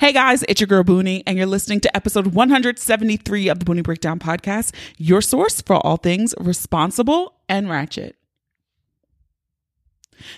Hey guys, it's your girl Boonie, and you're listening to episode 173 of the Boonie Breakdown Podcast, your source for all things responsible and ratchet.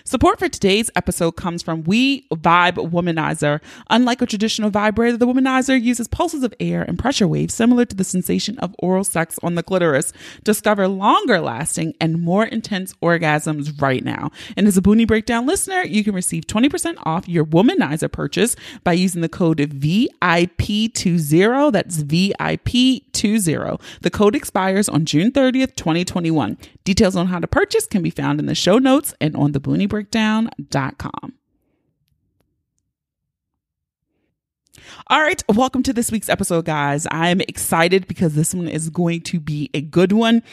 Support for today's episode comes from We Vibe Womanizer. Unlike a traditional vibrator, the Womanizer uses pulses of air and pressure waves similar to the sensation of oral sex on the clitoris. Discover longer lasting and more intense orgasms right now. And as a Boonie Breakdown listener, you can receive 20% off your Womanizer purchase by using the code VIP20. That's VIP20. The code expires on June 30th, 2021. Details on how to purchase can be found in the show notes and on the booniebreakdown.com. All right, welcome to this week's episode, guys. I'm excited because this one is going to be a good one.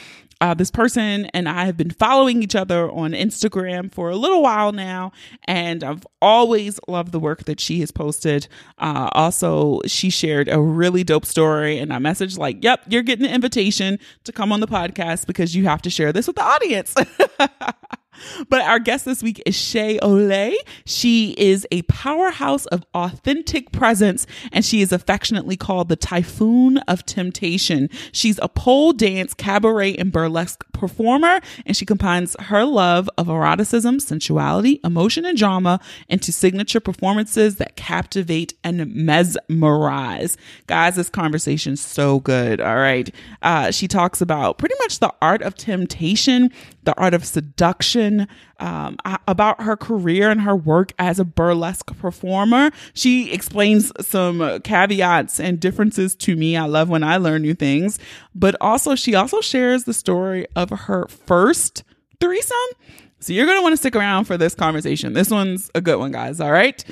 Uh, this person and I have been following each other on Instagram for a little while now, and I've always loved the work that she has posted. Uh, also, she shared a really dope story, and I messaged like, "Yep, you're getting an invitation to come on the podcast because you have to share this with the audience." But our guest this week is Shay Au Lait. She is a powerhouse of authentic presence and she is affectionately called the Typhoon of Temptation. She's a pole dance, cabaret, and burlesque performer and she combines her love of eroticism, sensuality, emotion, and drama into signature performances that captivate and mesmerize. Guys, this conversation's so good. All right. Uh, she talks about pretty much the art of temptation, the art of seduction, um, about her career and her work as a burlesque performer. She explains some caveats and differences to me. I love when I learn new things, but also she also shares the story of her first threesome. So you're going to want to stick around for this conversation. This one's a good one, guys. All right.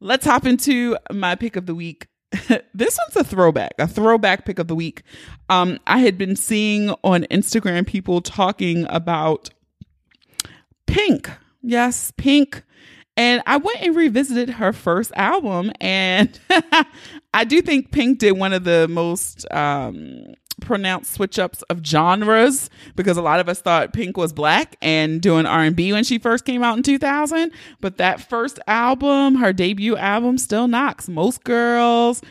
Let's hop into my pick of the week this one's a throwback, a throwback pick of the week. Um, I had been seeing on Instagram people talking about Pink. Yes, Pink. And I went and revisited her first album, and I do think Pink did one of the most um, pronounced switch ups of genres because a lot of us thought Pink was black and doing R and B when she first came out in 2000. But that first album, her debut album, still knocks. Most girls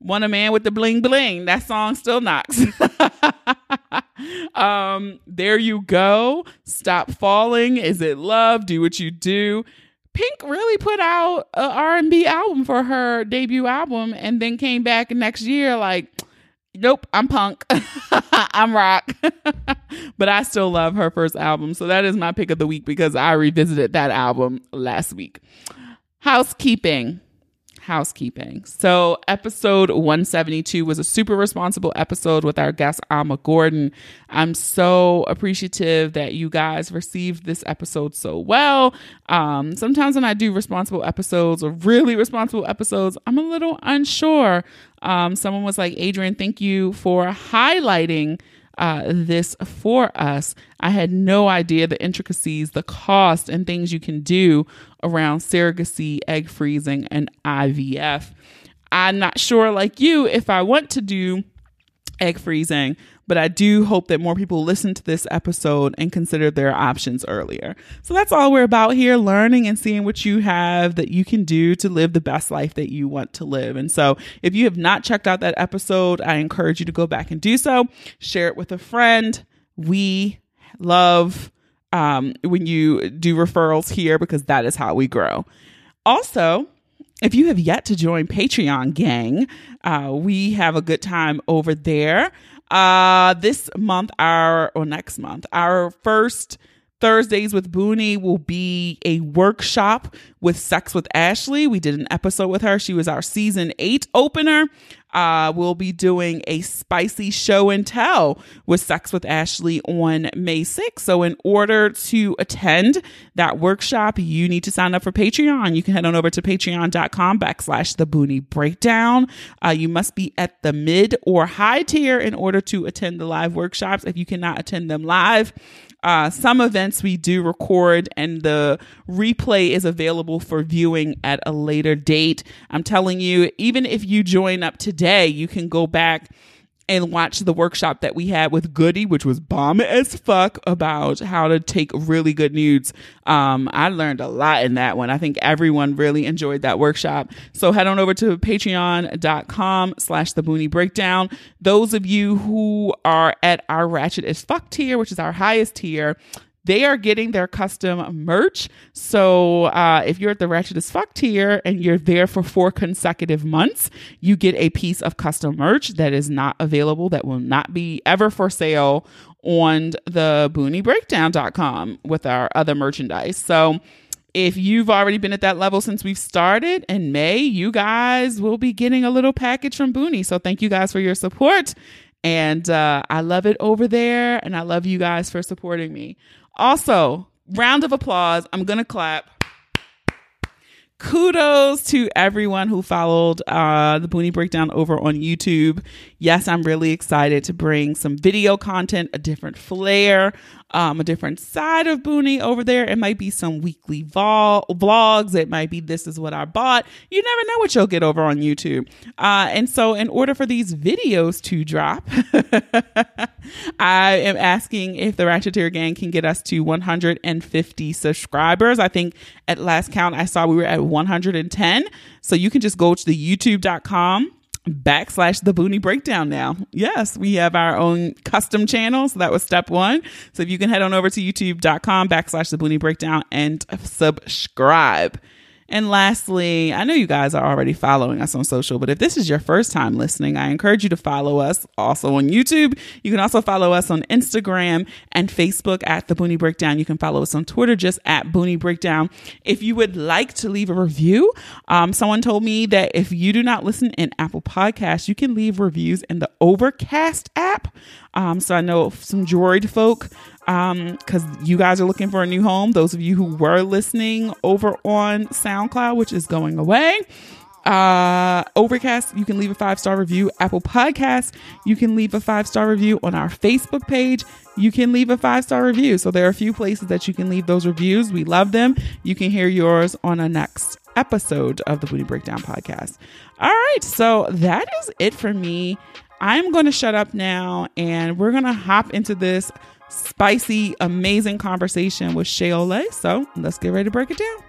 want a man with the bling bling. That song still knocks. um, there you go. Stop falling. Is it love? Do what you do. Pink really put out a R&B album for her debut album and then came back next year like nope, I'm punk. I'm rock. but I still love her first album. So that is my pick of the week because I revisited that album last week. Housekeeping housekeeping. So, episode 172 was a super responsible episode with our guest, Alma Gordon. I'm so appreciative that you guys received this episode so well. Um, sometimes when I do responsible episodes or really responsible episodes, I'm a little unsure. Um, someone was like, Adrian, thank you for highlighting uh, this for us. I had no idea the intricacies, the cost, and things you can do around surrogacy, egg freezing, and IVF. I'm not sure, like you, if I want to do egg freezing, but I do hope that more people listen to this episode and consider their options earlier. So that's all we're about here learning and seeing what you have that you can do to live the best life that you want to live. And so if you have not checked out that episode, I encourage you to go back and do so. Share it with a friend. We love um, when you do referrals here because that is how we grow. Also, if you have yet to join Patreon gang, uh, we have a good time over there. Uh, this month, our or next month, our first Thursdays with Boonie will be a workshop with Sex with Ashley. We did an episode with her. She was our season eight opener. Uh, we'll be doing a spicy show and tell with Sex with Ashley on May 6th. So, in order to attend that workshop, you need to sign up for Patreon. You can head on over to patreon.com backslash the Boonie Breakdown. Uh, you must be at the mid or high tier in order to attend the live workshops. If you cannot attend them live, uh, some events we do record and the replay is available for viewing at a later date. I'm telling you, even if you join up today, you can go back and watch the workshop that we had with Goody, which was bomb as fuck about how to take really good nudes. Um, I learned a lot in that one. I think everyone really enjoyed that workshop. So head on over to patreon.com slash the Boonie Breakdown. Those of you who are at our Ratchet as Fuck tier, which is our highest tier, they are getting their custom merch. So uh, if you're at the Ratchet as Fuck tier and you're there for four consecutive months, you get a piece of custom merch that is not available, that will not be ever for sale on the booniebreakdown.com with our other merchandise. So if you've already been at that level since we've started in May, you guys will be getting a little package from Boonie. So thank you guys for your support. And uh, I love it over there. And I love you guys for supporting me. Also, round of applause. I'm going to clap. Kudos to everyone who followed uh, the Boonie Breakdown over on YouTube. Yes, I'm really excited to bring some video content, a different flair, um, a different side of Boonie over there. It might be some weekly vol- vlogs. It might be this is what I bought. You never know what you'll get over on YouTube. Uh, and so, in order for these videos to drop, I am asking if the Ratcheteer Gang can get us to 150 subscribers. I think at last count I saw we were at 110. So you can just go to the youtube.com backslash the Boonie Breakdown now. Yes, we have our own custom channel. So that was step one. So if you can head on over to youtube.com backslash the Boonie Breakdown and subscribe. And lastly, I know you guys are already following us on social, but if this is your first time listening, I encourage you to follow us also on YouTube. You can also follow us on Instagram and Facebook at The Boonie Breakdown. You can follow us on Twitter just at Boonie Breakdown. If you would like to leave a review, um, someone told me that if you do not listen in Apple Podcasts, you can leave reviews in the Overcast app. Um, so I know some Droid folk because um, you guys are looking for a new home. Those of you who were listening over on SoundCloud, which is going away. Uh, Overcast, you can leave a five star review. Apple Podcasts, you can leave a five star review on our Facebook page. You can leave a five star review. So there are a few places that you can leave those reviews. We love them. You can hear yours on a next episode of the booty Breakdown podcast. All right, so that is it for me. I'm going to shut up now and we're going to hop into this spicy, amazing conversation with Shay Au Lait. So let's get ready to break it down.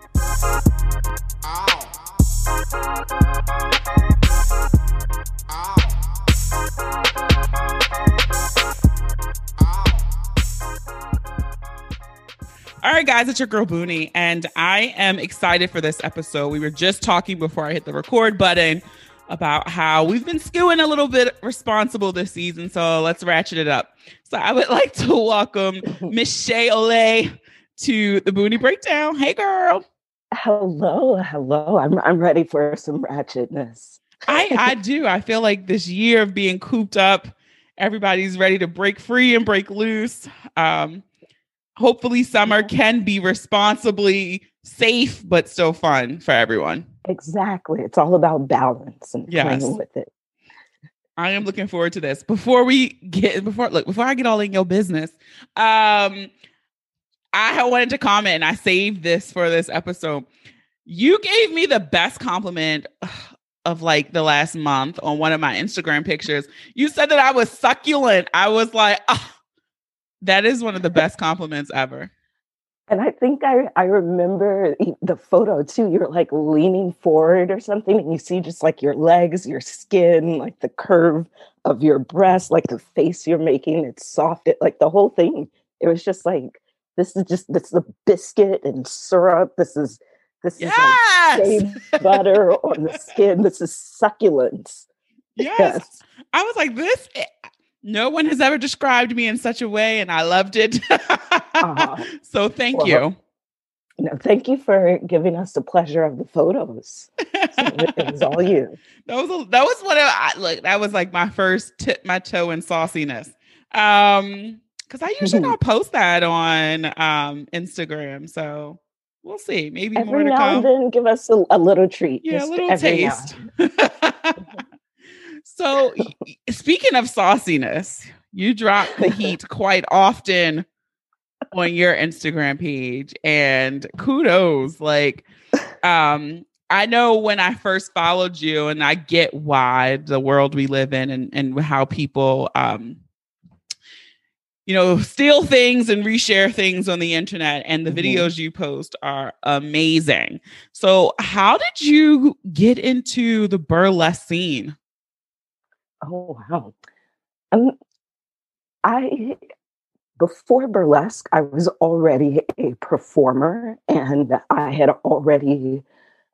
All right, guys, it's your girl Boonie, and I am excited for this episode. We were just talking before I hit the record button about how we've been skewing a little bit responsible this season. So let's ratchet it up. So I would like to welcome Miss Shay Au Lait to the Boonie Breakdown. Hey, girl. Hello, hello. I'm I'm ready for some ratchetness. I I do. I feel like this year of being cooped up, everybody's ready to break free and break loose. Um, hopefully, summer can be responsibly safe but still fun for everyone. Exactly. It's all about balance and yes. playing with it. I am looking forward to this. Before we get before look, before I get all in your business, um, I wanted to comment and I saved this for this episode. You gave me the best compliment of like the last month on one of my Instagram pictures. You said that I was succulent. I was like, oh, that is one of the best compliments ever. And I think I, I remember the photo too. You're like leaning forward or something, and you see just like your legs, your skin, like the curve of your breast, like the face you're making. It's soft, it, like the whole thing. It was just like this is just this is a biscuit and syrup. This is this yes! is like butter on the skin. This is succulence. Yes. yes. I was like, this eh, no one has ever described me in such a way, and I loved it. uh-huh. So thank well, you. No, thank you for giving us the pleasure of the photos. It was all you. That was a, that was what I look. That was like my first tip my toe in sauciness. Um, because I usually don't post that on um Instagram. So we'll see. Maybe every more to now come. and then, give us a, a little treat. Yeah, a little taste. so, speaking of sauciness, you drop the heat quite often on your Instagram page, and kudos. Like, um, I know when I first followed you, and I get why the world we live in and, and how people, um, you know, steal things and reshare things on the internet. And the mm-hmm. videos you post are amazing. So, how did you get into the burlesque scene? Oh, wow. Um, I before burlesque, I was already a performer and I had already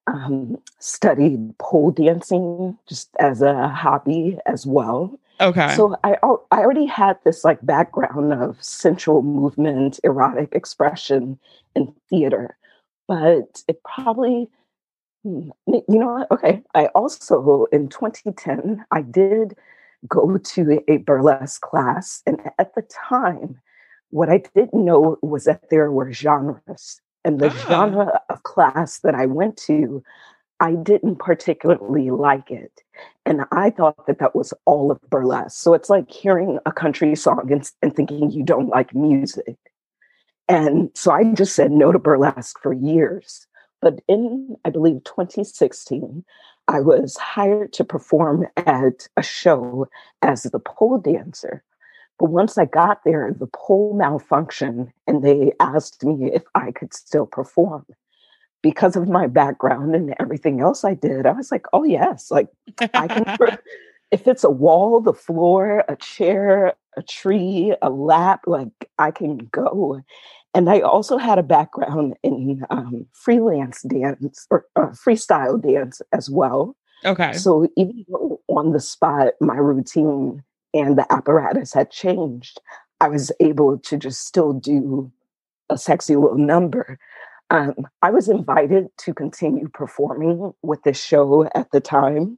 um, studied pole dancing just as a hobby as well. Okay. So I I already had this like background of sensual movement, erotic expression and theater, but it probably you know what? Okay. I also in 2010 I did go to a burlesque class and at the time what I didn't know was that there were genres and the ah. genre of class that I went to, I didn't particularly like it. And I thought that that was all of burlesque. So it's like hearing a country song and, and thinking you don't like music. And so I just said no to burlesque for years. But in, I believe, 2016, I was hired to perform at a show as the pole dancer. But once I got there, the pole malfunctioned and they asked me if I could still perform. Because of my background and everything else I did, I was like, oh, yes, like I can. if it's a wall, the floor, a chair, a tree, a lap, like I can go. And I also had a background in um, freelance dance or uh, freestyle dance as well. Okay. So even on the spot, my routine and the apparatus had changed, I was able to just still do a sexy little number. Um, I was invited to continue performing with this show at the time.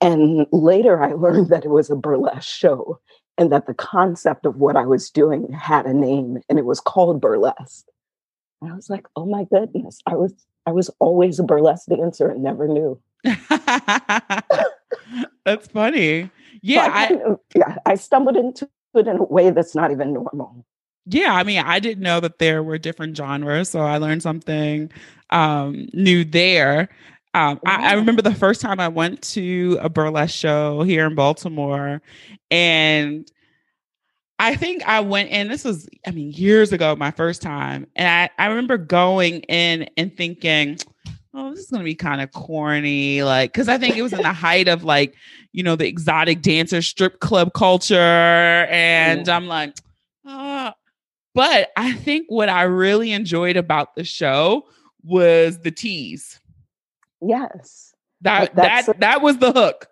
And later I learned that it was a burlesque show and that the concept of what I was doing had a name and it was called burlesque. And I was like, oh my goodness, I was I was always a burlesque dancer and never knew. That's funny. Yeah, I, I, yeah, I stumbled into it in a way that's not even normal. Yeah, I mean, I didn't know that there were different genres, so I learned something um, new there. Um, I, I, remember the first time I went to a burlesque show here in Baltimore, and I think I went in. This was, I mean, years ago, my first time, and I, I remember going in and thinking, oh, this is going to be kind of corny. Like, because I think it was in the height of like, you know, the exotic dancer strip club culture. And I'm like, ah. But I think what I really enjoyed about the show was the tease. Yes. That that a, that was the hook.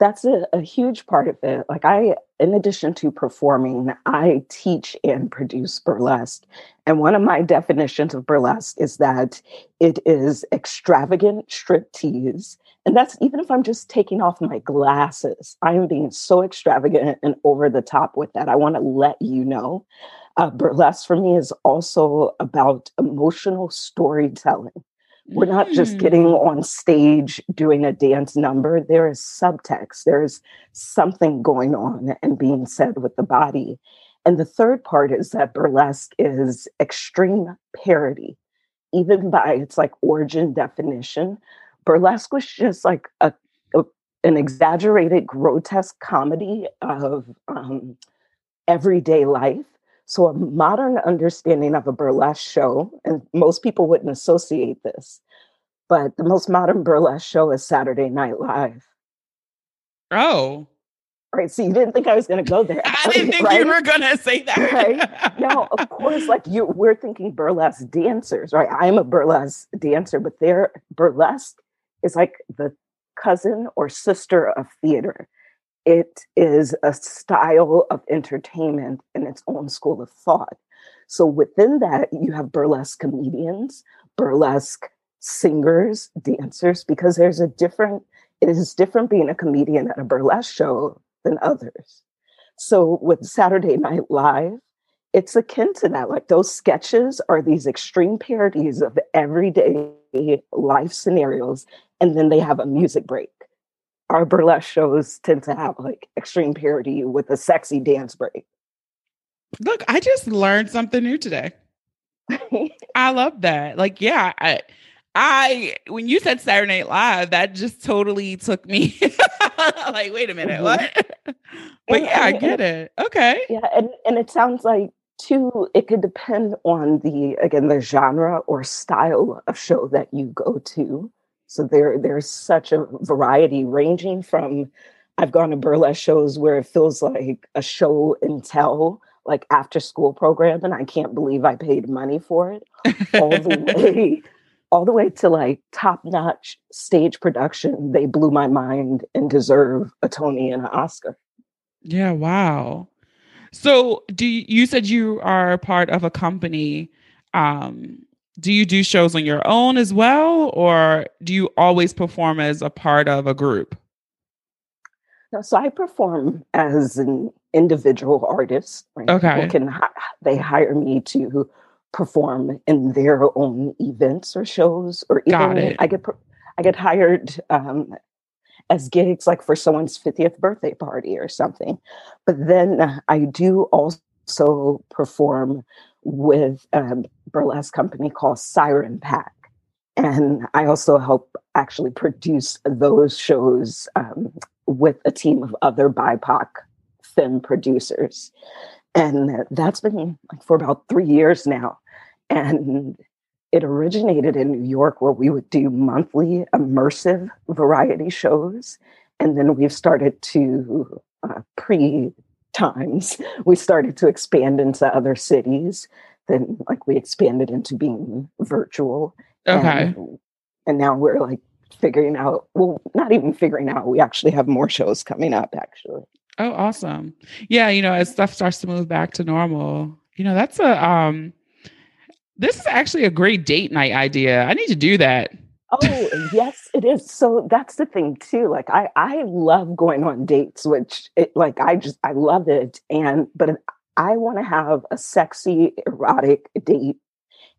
That's a, a huge part of it. Like I in addition to performing, I teach and produce burlesque. And one of my definitions of burlesque is that it is extravagant striptease. And that's even if I'm just taking off my glasses, I am being so extravagant and over the top with that. I want to let you know. Uh, burlesque for me is also about emotional storytelling. We're not just getting mm. on stage doing a dance number. There is subtext, there is something going on and being said with the body. And the third part is that burlesque is extreme parody. Even by its like origin definition, burlesque was just like a, a an exaggerated, grotesque comedy of um, everyday life so, a modern understanding of a burlesque show, and most people wouldn't associate this, but the most modern burlesque show is Saturday Night Live. Oh. Right. So you didn't think I was going to go there. I didn't think right? you were going to say that. right. No, of course, like you, we're thinking burlesque dancers, right? I'm a burlesque dancer, but their burlesque is like the cousin or sister of theater it is a style of entertainment in its own school of thought. So within that, you have burlesque comedians, burlesque singers, dancers, because there's a different, it is different being a comedian at a burlesque show than others. So with Saturday Night Live, it's akin to that. Like those sketches are these extreme parodies of everyday life scenarios, and then they have a music break our burlesque shows tend to have like extreme parody with a sexy dance break. Look, I just learned something new today. I love that. Like, yeah, I I when you said Saturday Night Live, that just totally took me like, wait a minute, mm-hmm. what? but and, yeah, I get it. Okay. Yeah, and, and it sounds like too, it could depend on the again the genre or style of show that you go to. So there there's such a variety ranging from I've gone to burlesque shows where it feels like a show and tell, like after school program, and I can't believe I paid money for it, all the way all the way to like top notch stage production. They blew my mind and deserve a Tony and an Oscar. Yeah, wow. So, do you, you said you are part of a company? Um, do you do shows on your own as well, or do you always perform as a part of a group? No, so I perform as an individual artist. Right? Okay, People can they hire me to perform in their own events or shows, or even I get I get hired um, as gigs like for someone's 50th birthday party or something. But then I do also perform with a burlesque company called Siren Pack. And I also help actually produce those shows um, with a team of other BIPOC film producers. And that's been like for about three years now. And it originated in New York where we would do monthly immersive variety shows. And then we've started to, uh, pre times, we started to expand into other cities. Then, like, we expanded into being virtual. Okay. And, and now we're like figuring out, well, not even figuring out, we actually have more shows coming up, actually. Oh, awesome. Yeah. You know, as stuff starts to move back to normal, you know, that's a, um, this is actually a great date night idea. I need to do that. Oh, yes, it is. So that's the thing too. Like I I love going on dates, which it, like I just I love it and but I want to have a sexy erotic date.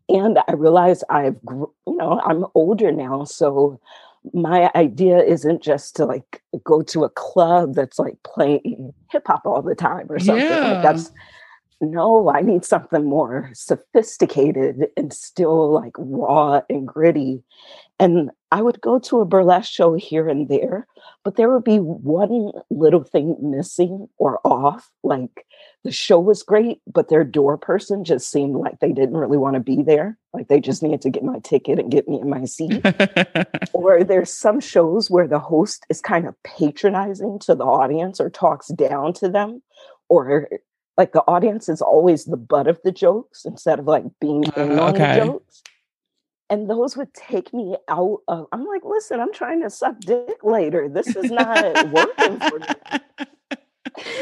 And I realize I've you know, I'm older now, so my idea isn't just to like go to a club that's like playing hip hop all the time or something. Yeah. Like that's no, I need something more sophisticated and still like raw and gritty. And I would go to a burlesque show here and there, but there would be one little thing missing or off. Like the show was great, but their door person just seemed like they didn't really want to be there. Like they just needed to get my ticket and get me in my seat. or there's some shows where the host is kind of patronizing to the audience or talks down to them or like the audience is always the butt of the jokes instead of like being in uh, on okay. the jokes. And those would take me out of I'm like, listen, I'm trying to suck dick later. This is not working for me.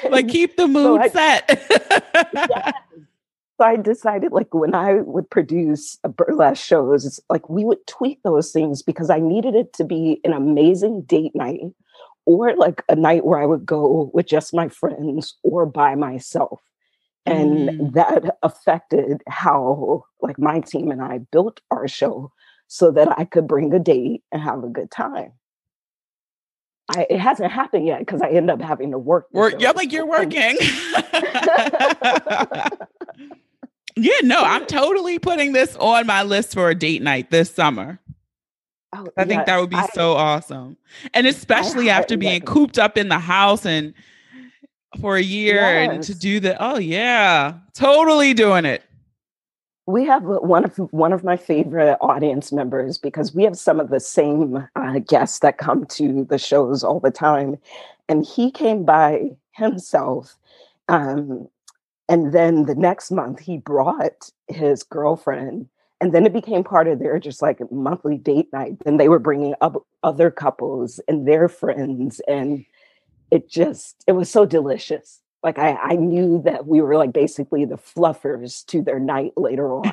like keep the mood so I, set. yes. So I decided like when I would produce a burlesque shows, like we would tweak those things because I needed it to be an amazing date night or like a night where I would go with just my friends or by myself. And mm. that affected how like my team and I built our show so that I could bring a date and have a good time. I, it hasn't happened yet because I end up having to work. Work, yeah, like you're working. yeah, no, I'm totally putting this on my list for a date night this summer. Oh, I think that would be I, so awesome. And especially I, after being cooped up in the house and for a year yes. and to do the oh yeah, totally doing it. We have one of one of my favorite audience members because we have some of the same uh, guests that come to the shows all the time, and he came by himself. Um, and then the next month, he brought his girlfriend and then it became part of their just like monthly date night and they were bringing up other couples and their friends and it just it was so delicious like I, I knew that we were like basically the fluffers to their night later on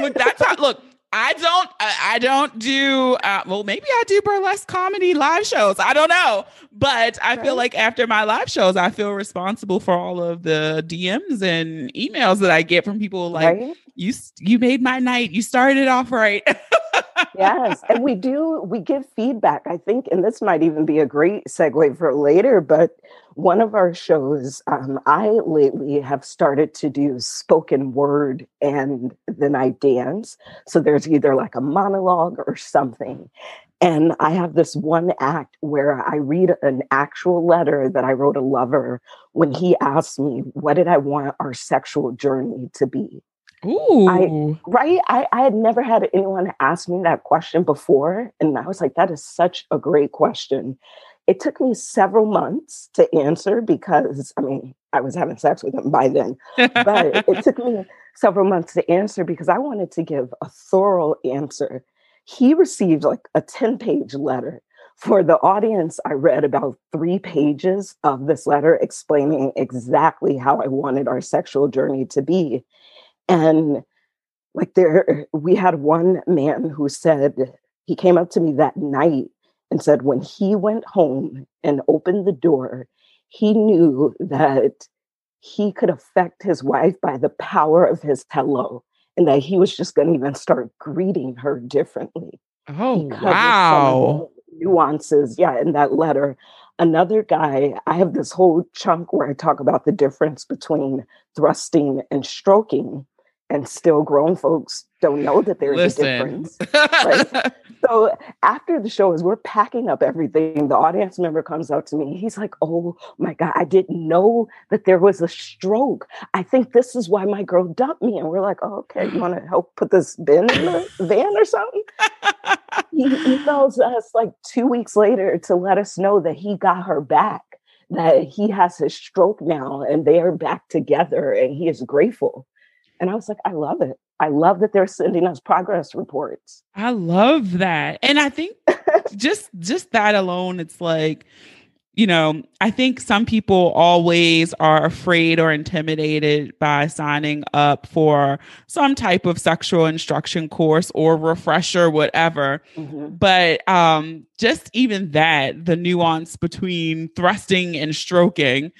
look that's how look I don't. I don't do. Uh, well, maybe I do burlesque comedy live shows. I don't know, but I right. feel like after my live shows, I feel responsible for all of the DMs and emails that I get from people like right? you. You made my night. You started off right. yes. And we do, we give feedback, I think, and this might even be a great segue for later, but one of our shows, um, I lately have started to do spoken word and then I dance. So there's either like a monologue or something. And I have this one act where I read an actual letter that I wrote a lover when he asked me, What did I want our sexual journey to be? Ooh. I, right? I, I had never had anyone ask me that question before. And I was like, That is such a great question. It took me several months to answer because, I mean, I was having sex with him by then, but it took me several months to answer because I wanted to give a thorough answer he received like a 10 page letter. For the audience, I read about three pages of this letter explaining exactly how I wanted our sexual journey to be. And like there, we had one man who said, he came up to me that night and said, when he went home and opened the door, he knew that he could affect his wife by the power of his hello and that he was just going to even start greeting her differently. Oh, wow. nuances, yeah, in that letter. Another guy, I have this whole chunk where I talk about the difference between thrusting and stroking and still grown folks don't know that there's Listen. a difference. Right? so after the show, as we're packing up everything, the audience member comes up to me. He's like, "Oh my god, I didn't know that there was a stroke. I think this is why my girl dumped me." And we're like, oh, "Okay, you want to help put this bin in the van or something?" he emails us like two weeks later to let us know that he got her back. That he has his stroke now and they are back together and he is grateful. And I was like, I love it. I love that they're sending us progress reports. I love that. And I think just just that alone, it's like, you know, I think some people always are afraid or intimidated by signing up for some type of sexual instruction course or refresher, whatever. Mm-hmm. But um, just even that, the nuance between thrusting and stroking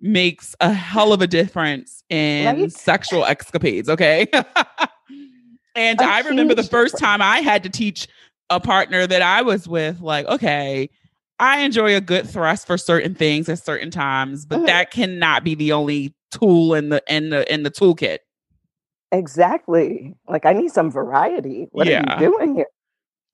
makes a hell of a difference in right? sexual escapades. Okay. and a I remember the first difference. time I had to teach a partner that I was with, like, okay, I enjoy a good thrust for certain things at certain times, but mm-hmm. that cannot be the only tool in the in the in the toolkit. Exactly. Like I need some variety. What yeah. are you doing here?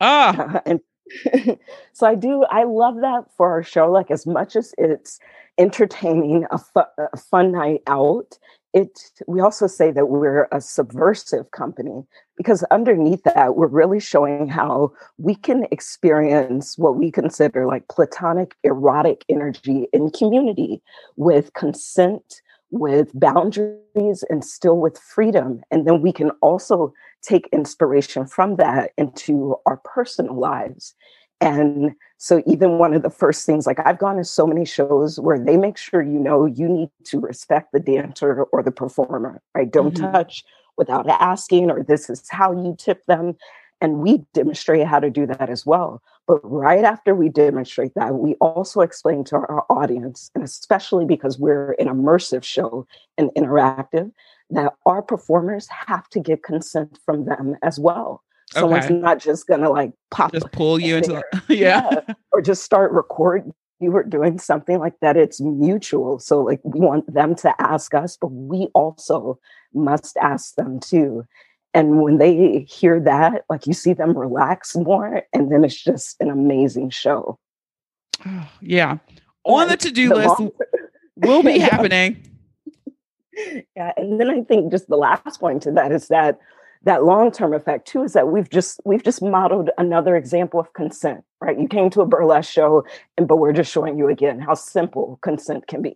Ah. and so I do I love that for our show like as much as it's entertaining, a, fu- a fun night out. It, we also say that we're a subversive company because underneath that, we're really showing how we can experience what we consider like platonic erotic energy in community with consent, with boundaries, and still with freedom. And then we can also take inspiration from that into our personal lives. And so, even one of the first things, like I've gone to so many shows where they make sure you know you need to respect the dancer or the performer, right? Don't mm-hmm. touch without asking, or this is how you tip them. And we demonstrate how to do that as well. But right after we demonstrate that, we also explain to our audience, and especially because we're an immersive show and interactive, that our performers have to get consent from them as well. Someone's okay. not just gonna like pop just pull you into yeah. yeah. or just start recording you were doing something like that it's mutual so like we want them to ask us but we also must ask them too and when they hear that like you see them relax more and then it's just an amazing show. Oh, yeah. On the to-do list long- will be happening. Yeah and then i think just the last point to that is that that long-term effect too is that we've just we've just modeled another example of consent right? You came to a burlesque show and but we're just showing you again how simple consent can be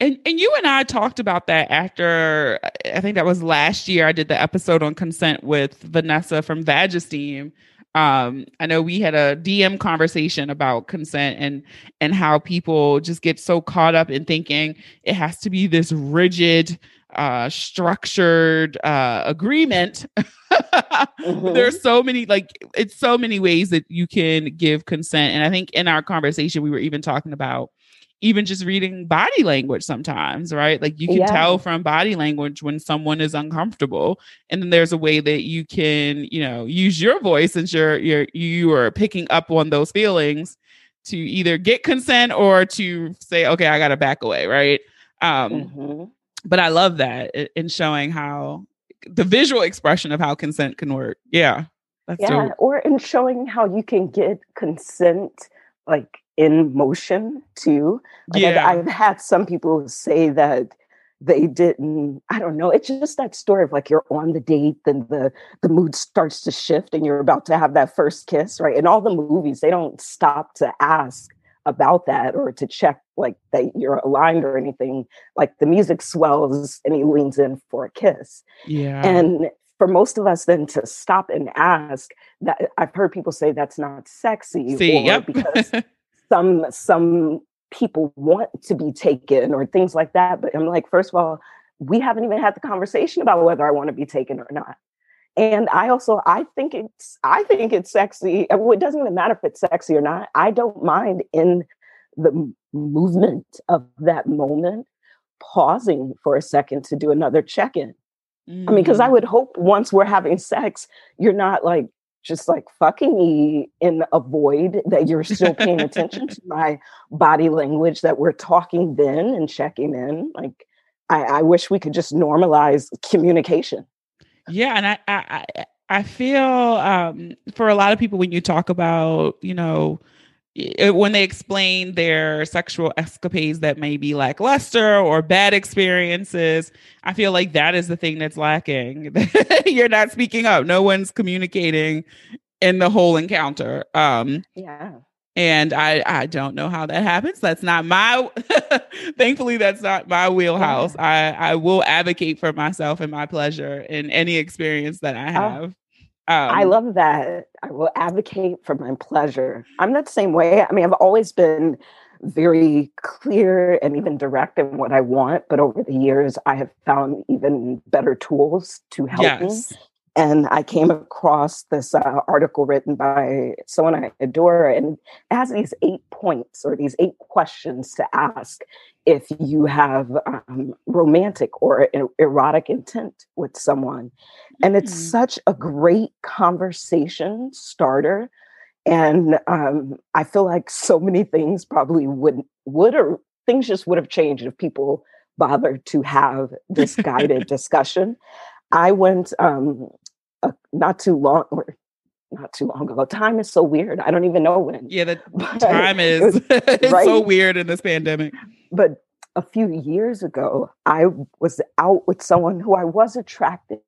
and and you and I talked about that after I think that was last year. I did the episode on consent with Vanessa from Vagesteem. Um, I know we had a DM conversation about consent and and how people just get so caught up in thinking it has to be this rigid uh, structured uh, agreement. mm-hmm. There's so many, like, it's so many ways that you can give consent. And I think in our conversation, we were even talking about even just reading body language sometimes, right? Like you can yeah. tell from body language when someone is uncomfortable. And then there's a way that you can, you know, use your voice since you're you're you are picking up on those feelings to either get consent or to say, okay, I gotta back away, right? Um mm-hmm. but I love that in showing how the visual expression of how consent can work. Yeah. That's yeah, dope. or in showing how you can get consent like in motion too. Like yeah. I've, I've had some people say that they didn't i don't know it's just that story of like you're on the date then the the mood starts to shift and you're about to have that first kiss right in all the movies they don't stop to ask about that or to check like that you're aligned or anything like the music swells and he leans in for a kiss yeah and for most of us then to stop and ask that i've heard people say that's not sexy See, yep. because some some people want to be taken or things like that. But I'm like, first of all, we haven't even had the conversation about whether I want to be taken or not. And I also I think it's I think it's sexy. It doesn't even matter if it's sexy or not. I don't mind in the movement of that moment pausing for a second to do another check-in. Mm. I mean, because I mm. would hope once we're having sex, you're not like just like fucking me in a void that you're still paying attention to my body language that we're talking then and checking in like i, I wish we could just normalize communication. Yeah and i i i feel um for a lot of people when you talk about you know when they explain their sexual escapades that may be lackluster or bad experiences, I feel like that is the thing that's lacking. You're not speaking up. No one's communicating in the whole encounter. Um, yeah. And I, I don't know how that happens. That's not my, thankfully, that's not my wheelhouse. Yeah. I, I will advocate for myself and my pleasure in any experience that I oh, have. Um, I love that. I will advocate for my pleasure. I'm that same way. I mean, I've always been very clear and even direct in what I want, but over the years, I have found even better tools to help yes. me. And I came across this uh, article written by someone I adore, and it has these eight points or these eight questions to ask if you have um, romantic or erotic intent with someone. And it's mm-hmm. such a great conversation starter. And um, I feel like so many things probably would would or things just would have changed if people bothered to have this guided discussion. I went um, uh, not too long or not too long ago. Time is so weird. I don't even know when. Yeah, the time is right? so weird in this pandemic. But a few years ago, I was out with someone who I was attracted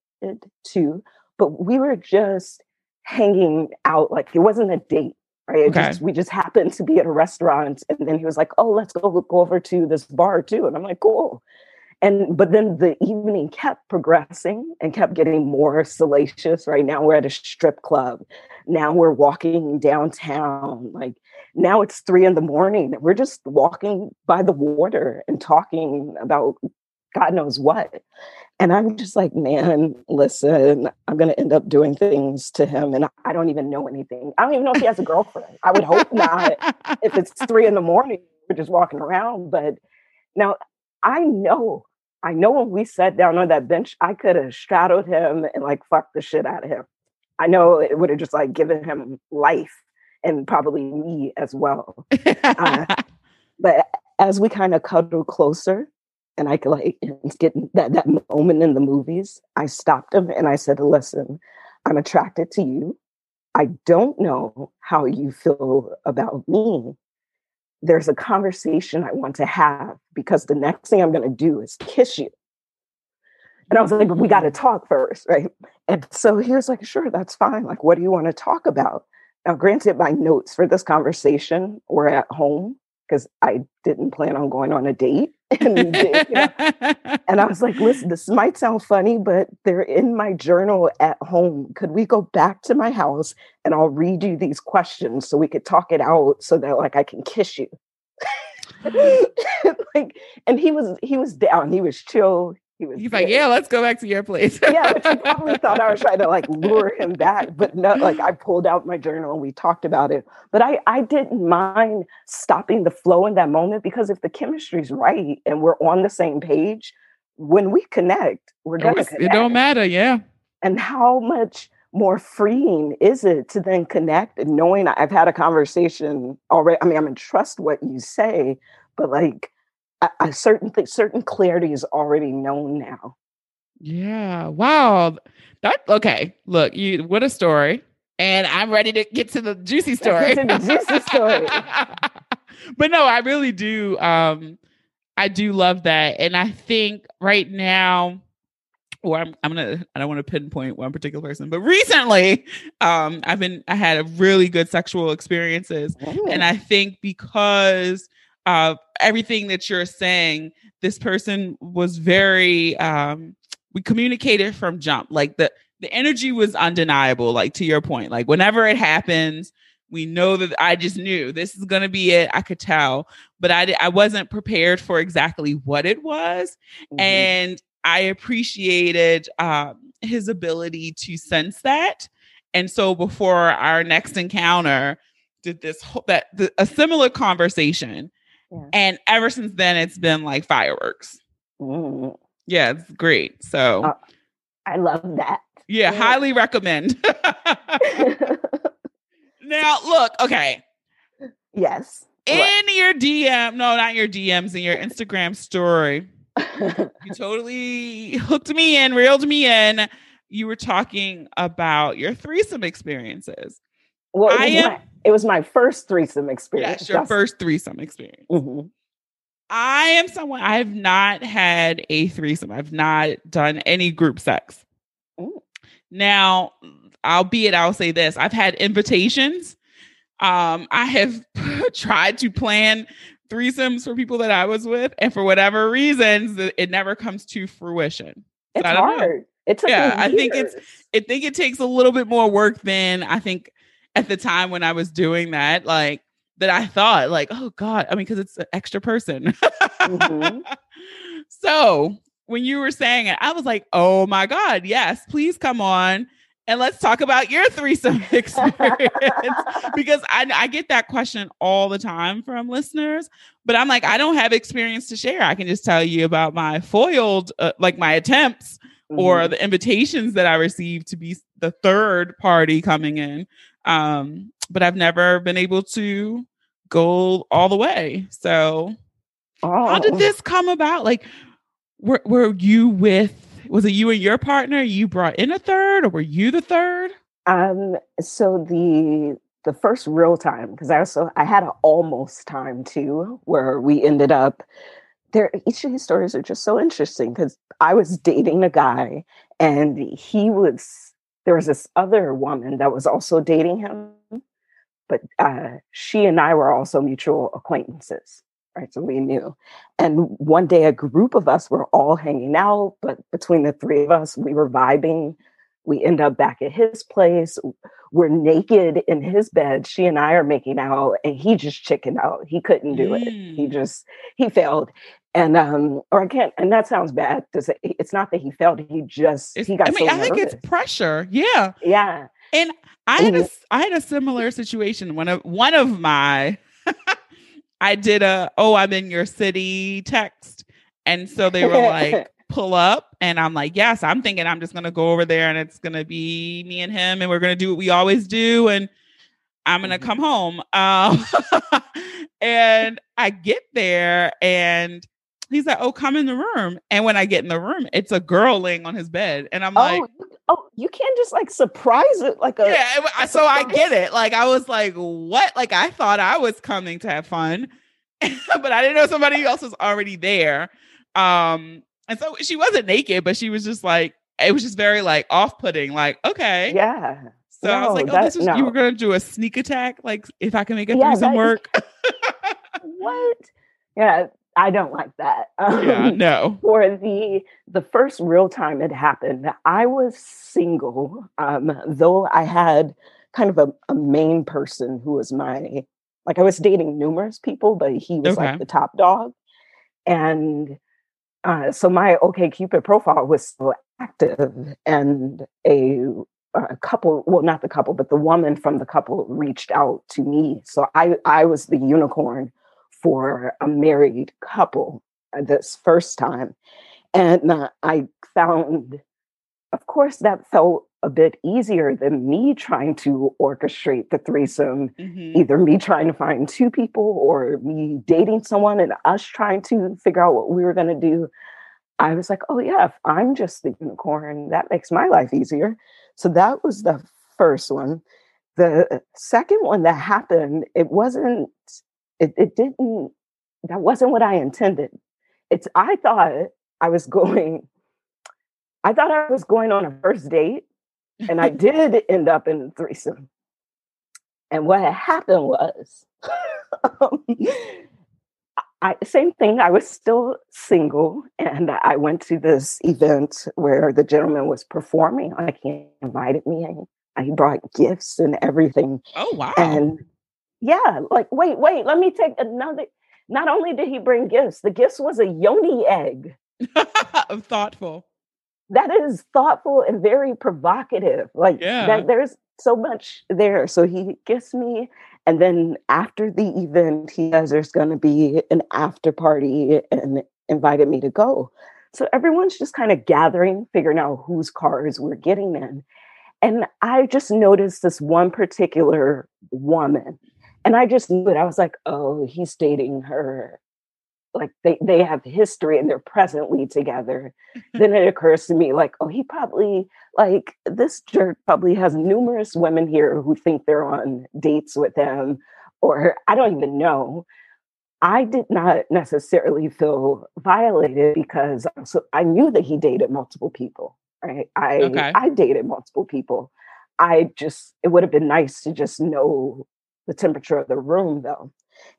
to, but we were just hanging out. Like it wasn't a date, right? Okay. Just, we just happened to be at a restaurant, and then he was like, "Oh, let's go go over to this bar too," and I'm like, "Cool." And but then the evening kept progressing and kept getting more salacious right? Now we're at a strip club. Now we're walking downtown. Like now it's three in the morning we're just walking by the water and talking about god knows what. And i'm just like man listen i'm going to end up doing things to him and i don't even know anything. I don't even know if he has a girlfriend. I would hope not if it's three in the morning we're just walking around. But now I know, I know when we sat down on that bench, I could have straddled him and like fucked the shit out of him. I know it would have just like given him life and probably me as well. uh, but as we kind of cuddled closer, and I could like get that that moment in the movies, I stopped him and I said, "Listen, I'm attracted to you. I don't know how you feel about me, there's a conversation I want to have because the next thing I'm going to do is kiss you. And I was like, we got to talk first, right? And so he was like, sure, that's fine. Like, what do you want to talk about? Now, granted, my notes for this conversation were at home because I didn't plan on going on a date. and, you know? and I was like, listen, this might sound funny, but they're in my journal at home. Could we go back to my house and I'll read you these questions so we could talk it out so that like I can kiss you? like, and he was he was down, he was chill, He was He's like, yeah, let's go back to your place. yeah, which he probably thought I was trying to like lure him back, but no, like I pulled out my journal and we talked about it. But I, I didn't mind stopping the flow in that moment because if the chemistry's right and we're on the same page, when we connect, we're gonna It connect. don't matter. Yeah. And how much more freeing is it to then connect and knowing I've had a conversation already? I mean, I'm in trust what you say, but like a, a certain th- certain clarity is already known now. Yeah. Wow. That okay. Look, you what a story. And I'm ready to get to the juicy story. to the juicy story. but no, I really do. Um, I do love that. And I think right now, or I'm I'm gonna I don't want to pinpoint one particular person, but recently, um, I've been I had a really good sexual experiences. And I think because of everything that you're saying, this person was very um we communicated from jump. Like the the energy was undeniable, like to your point. Like whenever it happens, we know that I just knew this is gonna be it. I could tell, but I I wasn't prepared for exactly what it was. Mhm. And I appreciated um, his ability to sense that. And so before our next encounter, did this whole, that the, a similar conversation, Yeah. and ever since then it's been like fireworks. Mhm. Yeah, it's great. So Uh, I love that. yeah, yeah. highly recommend. now look, okay, yes. in your DM, no, not your DMs, in your Instagram story, you totally hooked me in, reeled me in. You were talking about your threesome experiences. Well, it I was, am- my, it was my first threesome experience. Yes, your Just- first threesome experience. Mhm. I am someone I have not had a threesome. I've not done any group sex. Ooh. Now, albeit I'll say this, I've had invitations. Um, I have tried to plan threesomes for people that I was with, and for whatever reasons, it never comes to fruition. It's know. hard. It took Yeah, I think it's- I think it takes a little bit more work than I think at the time when I was doing that, like that I thought, like, oh God, I mean, because it's an extra person. Mhm. So when you were saying it, I was like, oh my God, yes, please come on and let's talk about your threesome experience. because I, I get that question all the time from listeners, but I'm like, I don't have experience to share. I can just tell you about my foiled, uh, like my attempts or Mhm. the invitations that I received to be the third party coming in. Um, but I've never been able to go all the way. So how oh. did this come about? Like, were, were you with, was it you and your partner? You brought in a third or were you the third? Um, so the the first real time, because I also I had an almost time too, where we ended up there. Each of these stories are just so interesting because I was dating a guy and he was there was this other woman that was also dating him, but uh, she and I were also mutual acquaintances. Right, so we knew. And one day, a group of us were all hanging out, but between the three of us, we were vibing. We end up back at his place. We're naked in his bed. She and I are making out, and he just chickened out. He couldn't do it. He Mm. just he failed. And um, or I can't. And that sounds bad to say. It's not that he failed. He just It's- he got I mean, so I think nervous. it's pressure. Yeah. yeah. And I had a, Mhm. s- I had a similar situation. One of one of my, I did a oh I'm in your city text, and so they were like pull up, and I'm like yes I'm thinking I'm just gonna go over there and it's gonna be me and him, and we're gonna do what we always do, and I'm gonna Mhm. come home. Um, and I get there and. He's like, "Oh, come in the room." And when I get in the room, it's a girl laying on his bed, and I'm like, oh, you- oh, you can't just like surprise it like a yeah, it- so I get it. Like I was like, what? Like I thought I was coming to have fun, but I didn't know somebody else was already there. Um, and so she wasn't naked, but she was just like, it was just very like off-putting. Like, okay, yeah. So I was like, oh, that- this is no. you were gonna do a sneak attack. Like if I can make a Yeah, threesome that- work. What? Yeah, I don't like that. yeah, Um, no. for the the first real time it happened i was single um though i had kind of a, a main person who was my like i was dating numerous people but he was Okay. like the top dog and uh, so my OK Cupid profile was still active, and a, a couple, well, not the couple, but the woman from the couple reached out to me. So I, I was the unicorn for a married couple uh, this first time. And uh, I found, of course, that felt a bit easier than me trying to orchestrate the threesome, mm-hmm. either me trying to find two people or me dating someone and us trying to figure out what we were going to do. I was like, oh, yeah, if I'm just the unicorn, that makes my life easier. So that was the first one. The second one that happened, it wasn't, it, it didn't, that wasn't what I intended. It's, I thought I was going, I thought I was going on a first date and I did end up in threesome. And what had happened was, um, I, same thing. I was still single, and I went to this event where the gentleman was performing. Like he invited me, and he brought gifts and everything. Oh wow! And yeah, like wait, wait, let me take another. Not only did he bring gifts, the gifts was a yoni egg. Thoughtful that is thoughtful and very provocative. Like yeah. that, there's so much there. So he gets me, and then after the event, he says there's going to be an after party and invited me to go. So everyone's just kind of gathering, figuring out whose cars we're getting in. And I just noticed this one particular woman. And I just knew it. I was like, oh, he's dating her like they, they have history and they're presently together then it occurs to me like oh he probably like this jerk probably has numerous women here who think they're on dates with him or i don't even know i did not necessarily feel violated because so i knew that he dated multiple people right i okay. i dated multiple people i just it would have been nice to just know the temperature of the room though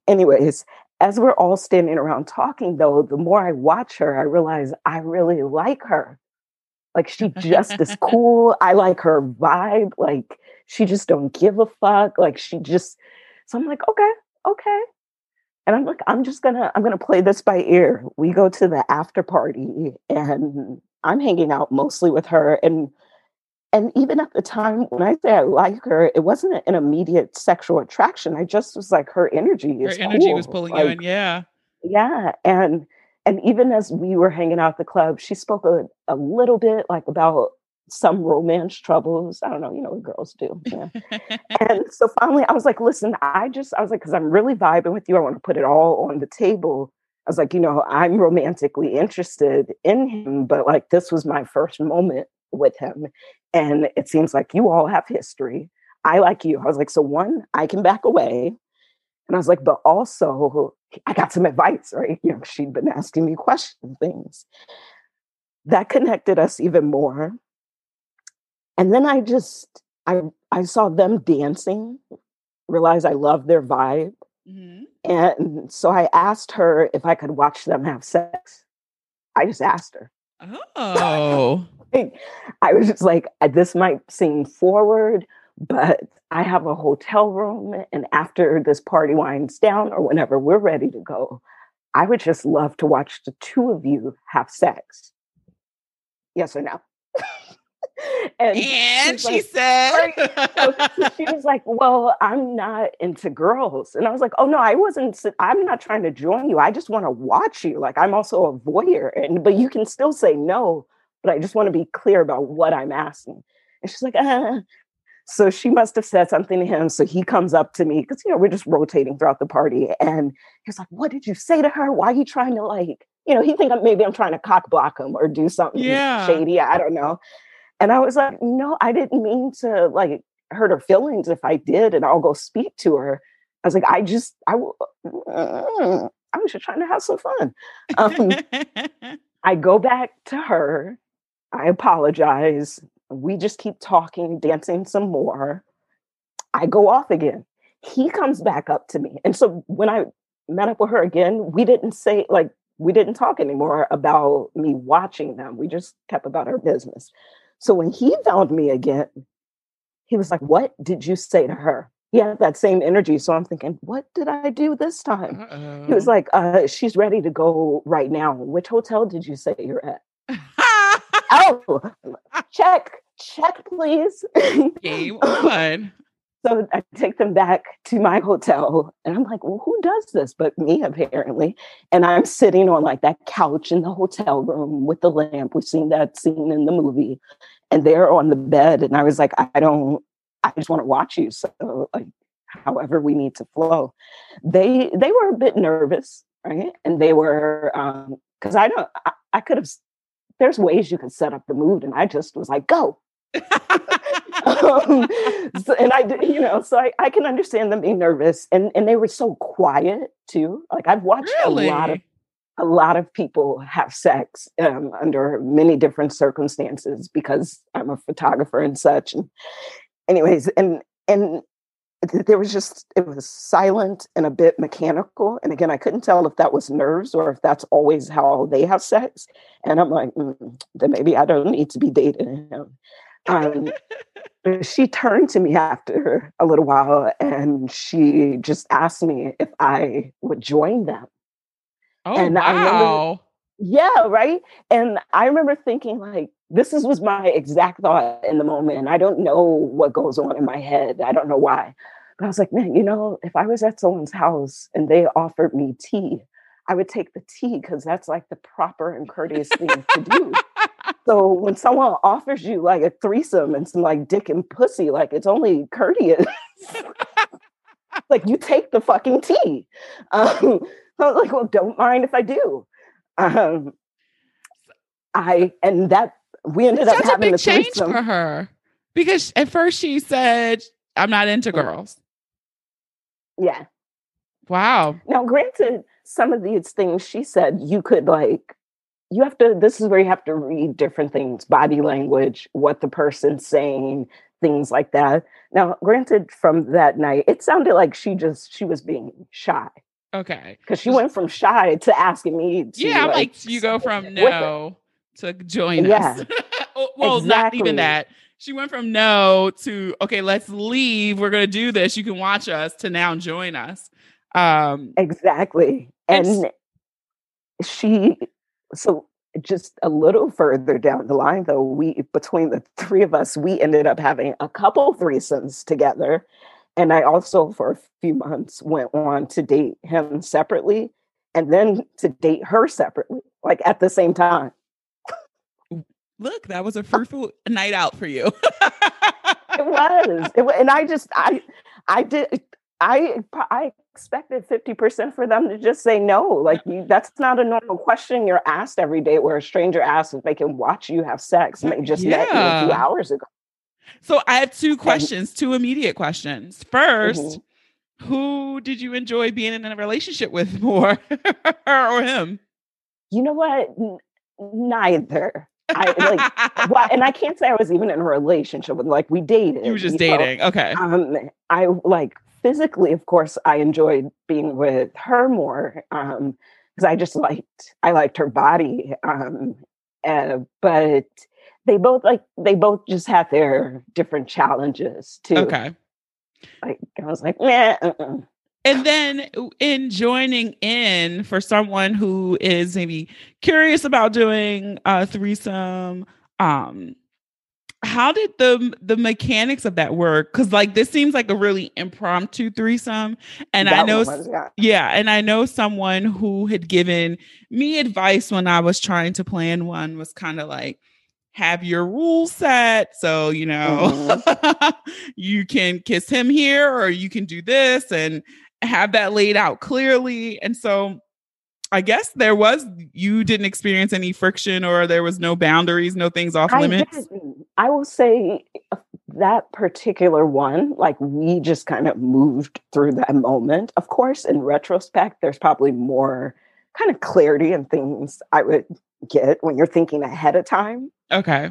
anyways as we're all standing around talking, though, the more I watch her, I realize I really like her. Like she just is cool. I like her vibe. Like she just don't give a fuck. Like she just. So I'm like, okay, okay. And I'm like, I'm just gonna, I'm gonna play this by ear. We go to the after party, and I'm hanging out mostly with her, and and even at the time when I say I like her, it wasn't an immediate sexual attraction. I just was like, her energy her energy cool. was pulling like, you in, yeah, yeah. And and even as we were hanging out at the club, she spoke a, a little bit like about some romance troubles. I don't know, you know what girls do. Yeah. and so finally, I was like, listen, I just, I was like, because I'm really vibing with you. I want to put it all on the table. I was like, you know, I'm romantically interested in him, but like this was my first moment with him. And it seems like you all have history. I like you. I was like, so one, I can back away. And I was like, but also I got some advice, right? You know, she'd been asking me questions, things. That connected us even more. And then I just I I saw them dancing, realized I loved their vibe. Mm-hmm. And so I asked her if I could watch them have sex. I just asked her. Oh. I was just like, uh, this might seem forward, but I have a hotel room. And after this party winds down or whenever we're ready to go, I would just love to watch the two of you have sex. Yes or no? And, and she like, said, so she was like, Well, I'm not into girls. And I was like, Oh, no, I wasn't, I'm not trying to join you. I just want to watch you. Like, I'm also a voyeur. And, but you can still say no but I just want to be clear about what I'm asking. And she's like, uh. So she must have said something to him. So he comes up to me because, you know, we're just rotating throughout the party. And he's like, What did you say to her? Why are you trying to, like, you know, he think maybe I'm trying to cock block him or do something yeah. shady. I don't know. And I was like, No, I didn't mean to, like, hurt her feelings if I did. And I'll go speak to her. I was like, I just, I, uh, I was just trying to have some fun. Um, I go back to her I apologize. We just keep talking, dancing some more. I go off again. He comes back up to me. And so when I met up with her again, we didn't say, like, we didn't talk anymore about me watching them. We just kept about our business. So when he found me again, he was like, What did you say to her? he had that same energy. So I'm thinking, what did I do this time? Uh-oh. He was like, uh, she's ready to go right now. Which hotel did you say you're at? oh, check, check, please. Game on. So I take them back to my hotel and I'm like, well, who does this but me, apparently? And I'm sitting on like that couch in the hotel room with the lamp. We've seen that scene in the movie. And they're on the bed. And I was like, I don't, I just want to watch you. So like however we need to flow. They they were a bit nervous, right? And they were um because I don't I, I could have there's ways you can set up the mood, and I just was like, go. um, so, and I, you know, so I, I can understand them being nervous, and and they were so quiet too. Like I've watched really? a lot of a lot of people have sex um, under many different circumstances because I'm a photographer and such. And anyways, and and th- there was just it was silent and a bit mechanical. And again, I couldn't tell if that was nerves or if that's always how they have sex. And I'm like, mm, then maybe I don't need to be dating him. Um, but she turned to me after a little while and she just asked me if I would join them. Oh And I remember- wow. Yeah, right. And I remember thinking like this is, was my exact thought in the moment. I don't know what goes on in my head. I don't know why. But I was like, man, you know, if I was at someone's house and they offered me tea, I would take the tea because that's like the proper and courteous thing to do. So when someone offers you like a threesome and some like dick and pussy, like it's only courteous. like you take the fucking tea. Um, I was like, well, don't mind if I do. Um, I and that we ended up Such a having big a change threesome. for her because at first she said, "I'm not into Mm. girls." Yeah. Wow. Now, granted, some of these things she said you could like. You have to. This is where you have to read different things, body language, what the person's saying, things like that. Now, granted, from that night, it sounded like she just she was being shy Okay. because she went from shy to asking me. To, Yeah, I'm like you go from no to join Yeah. us. Oh, well, not even that. She went from no to okay, let's leave. We're gonna do this. You can watch us to now join us. Um, Exactly. And she, so just a little further down the line, though, we, between the three of us, we ended up having a couple threesomes together. And I also, for a few months, went on to date him separately and then to date her separately, like at the same time. look, that was a uh fruitful night out for you. It was. It, and I just, I, I did. I I expected 50% for them to just say no. Like you, that's not a normal question you're asked every day where a stranger asks if they can watch you have sex and they just met you a few hours ago. So I have two questions, two immediate questions. 1st Mm-hmm. who did you enjoy being in a relationship with more, her or him? You know what? N- neither. I like well, and I can't say I was even in a relationship with like we dated. you were just you know? dating. Okay. Um, I like physically, of course, I enjoyed being with her more um, because I just liked I liked her body. Um, uh, but they both like they both just had their different challenges too. Okay. Like I was like, nah, uh-uh. And then in joining in for someone who is maybe curious about doing a threesome, um, how did the the mechanics of that work? Because like this seems like a really impromptu threesome, and I know was- yeah. Yeah, and I know someone who had given me advice when I was trying to plan one was kind of like have your rules set so you know mm-hmm. you can kiss him here or you can do this and have that laid out clearly and so I guess there was you didn't experience any friction or there was no boundaries, no things off I limits. didn't. I will say uh, that particular one, like we just kind of moved through that moment. Of course, in retrospect, there's probably more kind of clarity and things I would get when you're thinking ahead of time. Okay.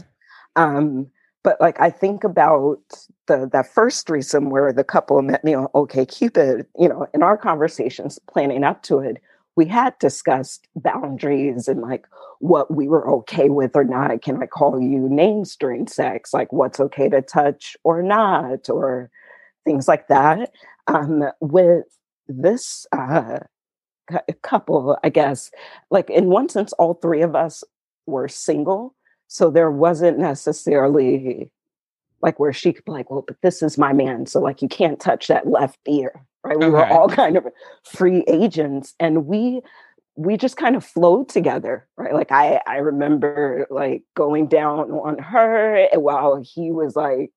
Um, but like I think about the that first threesome where the couple met me on OK Cupid, you know, in our conversations planning up to it, we had discussed boundaries and like what we were okay with or not. Can I call you names during sex? Like what's okay to touch or not, or things like that. Um, with this uh, couple, I guess, like in one sense, all three of us were single. So there wasn't necessarily like where she could be like, well, but this is my man. So like you can't touch that left ear. Right. We okay. were all kind of free agents and we we just kind of flowed together. Right. Like I I remember like going down on her while he was like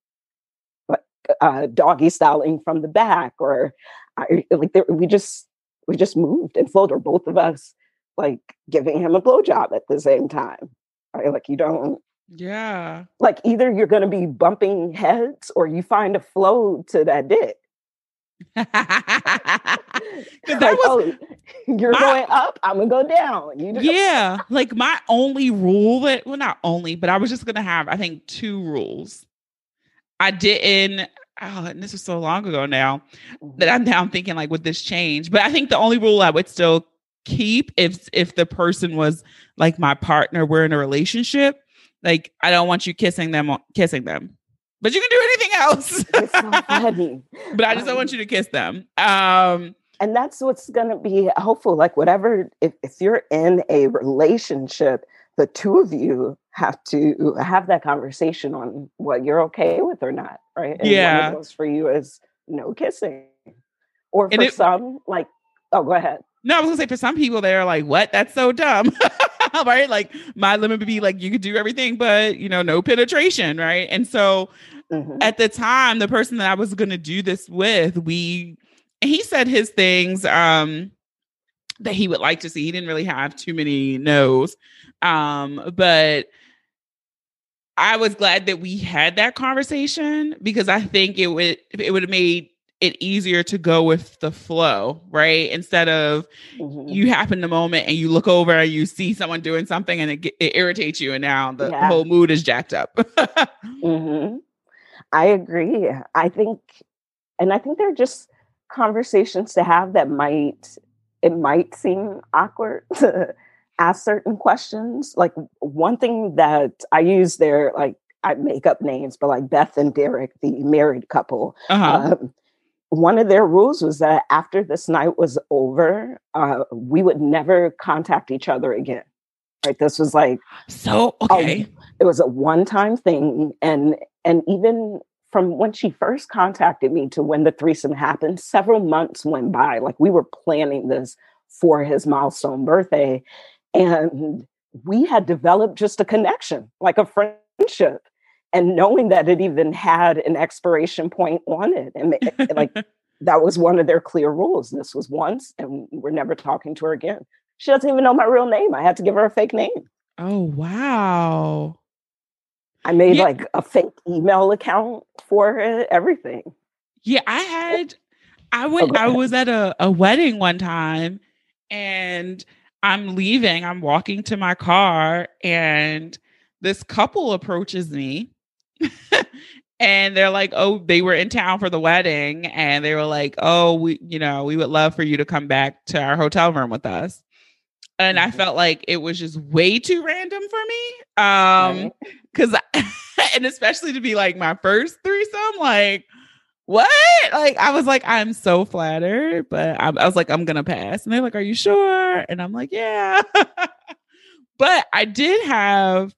uh, doggy styling from the back or I, like there, we just we just moved and flowed or both of us like giving him a blowjob at the same time right like you don't yeah like either you're going to be bumping heads or you find a flow to that dick that like, was, oh, you're my, going up i'm gonna go down you know? yeah like my only rule that well not only but i was just gonna have i think two rules I didn't. Oh, and this was so long ago now that mm-hmm. I'm now thinking like, would this change? But I think the only rule I would still keep if if the person was like my partner, we're in a relationship. Like, I don't want you kissing them, kissing them, but you can do anything else. it's funny. but I just don't want you to kiss them. Um, and that's what's going to be hopeful. Like, whatever, if, if you're in a relationship, the two of you have to have that conversation on what you're okay with or not, right? And yeah. One for you is no kissing, or for it, some, like, oh, go ahead. No, I was gonna say for some people they're like, "What? That's so dumb." right? Like my limit would be like you could do everything, but you know, no penetration, right? And so mm-hmm. at the time, the person that I was gonna do this with, we he said his things um that he would like to see. He didn't really have too many no's. Um, but I was glad that we had that conversation because I think it would it would have made it easier to go with the flow, right? Instead of mm-hmm. you happen the moment and you look over and you see someone doing something and it, it irritates you, and now the yeah. whole mood is jacked up. mm-hmm. I agree. I think, and I think they're just conversations to have that might it might seem awkward to ask certain questions. Like one thing that I use there, like I make up names, but like Beth and Derek, the married couple, uh-huh. um, one of their rules was that after this night was over, uh, we would never contact each other again. Right? This was like so okay. A, it was a one-time thing, and and even from when she first contacted me to when the threesome happened, several months went by. Like we were planning this for his milestone birthday. And we had developed just a connection, like a friendship. And knowing that it even had an expiration point on it. And like that was one of their clear rules. This was once, and we're never talking to her again. She doesn't even know my real name. I had to give her a fake name. Oh, wow. I made yeah. like a fake email account for everything. Yeah, I had I oh, went I was at a, a wedding one time and I'm leaving, I'm walking to my car, and this couple approaches me. and they're like, "Oh, they were in town for the wedding, and they were like, "Oh, we, you know, we would love for you to come back to our hotel room with us." And I mm-hmm. felt like it was just way too random for me. Um, because, and especially to be like my first threesome, like what? Like, I was like, I'm so flattered, but I, I was like, I'm gonna pass. And they're like, Are you sure? And I'm like, Yeah. but I did have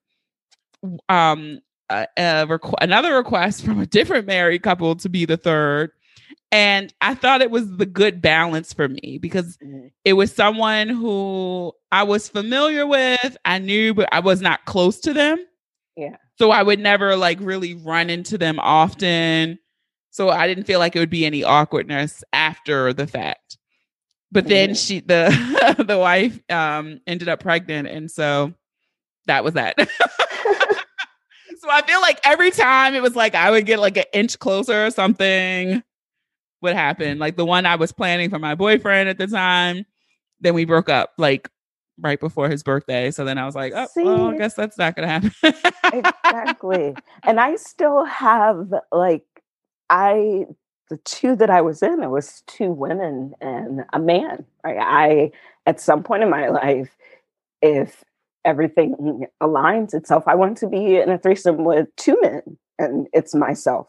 um a, a requ- another request from a different married couple to be the third. And I thought it was the good balance for me because mm-hmm. it was someone who I was familiar with, I knew, but I was not close to them. Yeah. So I would never like really run into them often. So I didn't feel like it would be any awkwardness after the fact. But then she the the wife um ended up pregnant and so that was that. so I feel like every time it was like I would get like an inch closer or something would happen. Like the one I was planning for my boyfriend at the time, then we broke up like right before his birthday. So then I was like, oh, See, well, I guess that's not gonna happen. exactly. And I still have like I the two that I was in, it was two women and a man. Right? I at some point in my life, if everything aligns itself. I want to be in a threesome with two men and it's myself.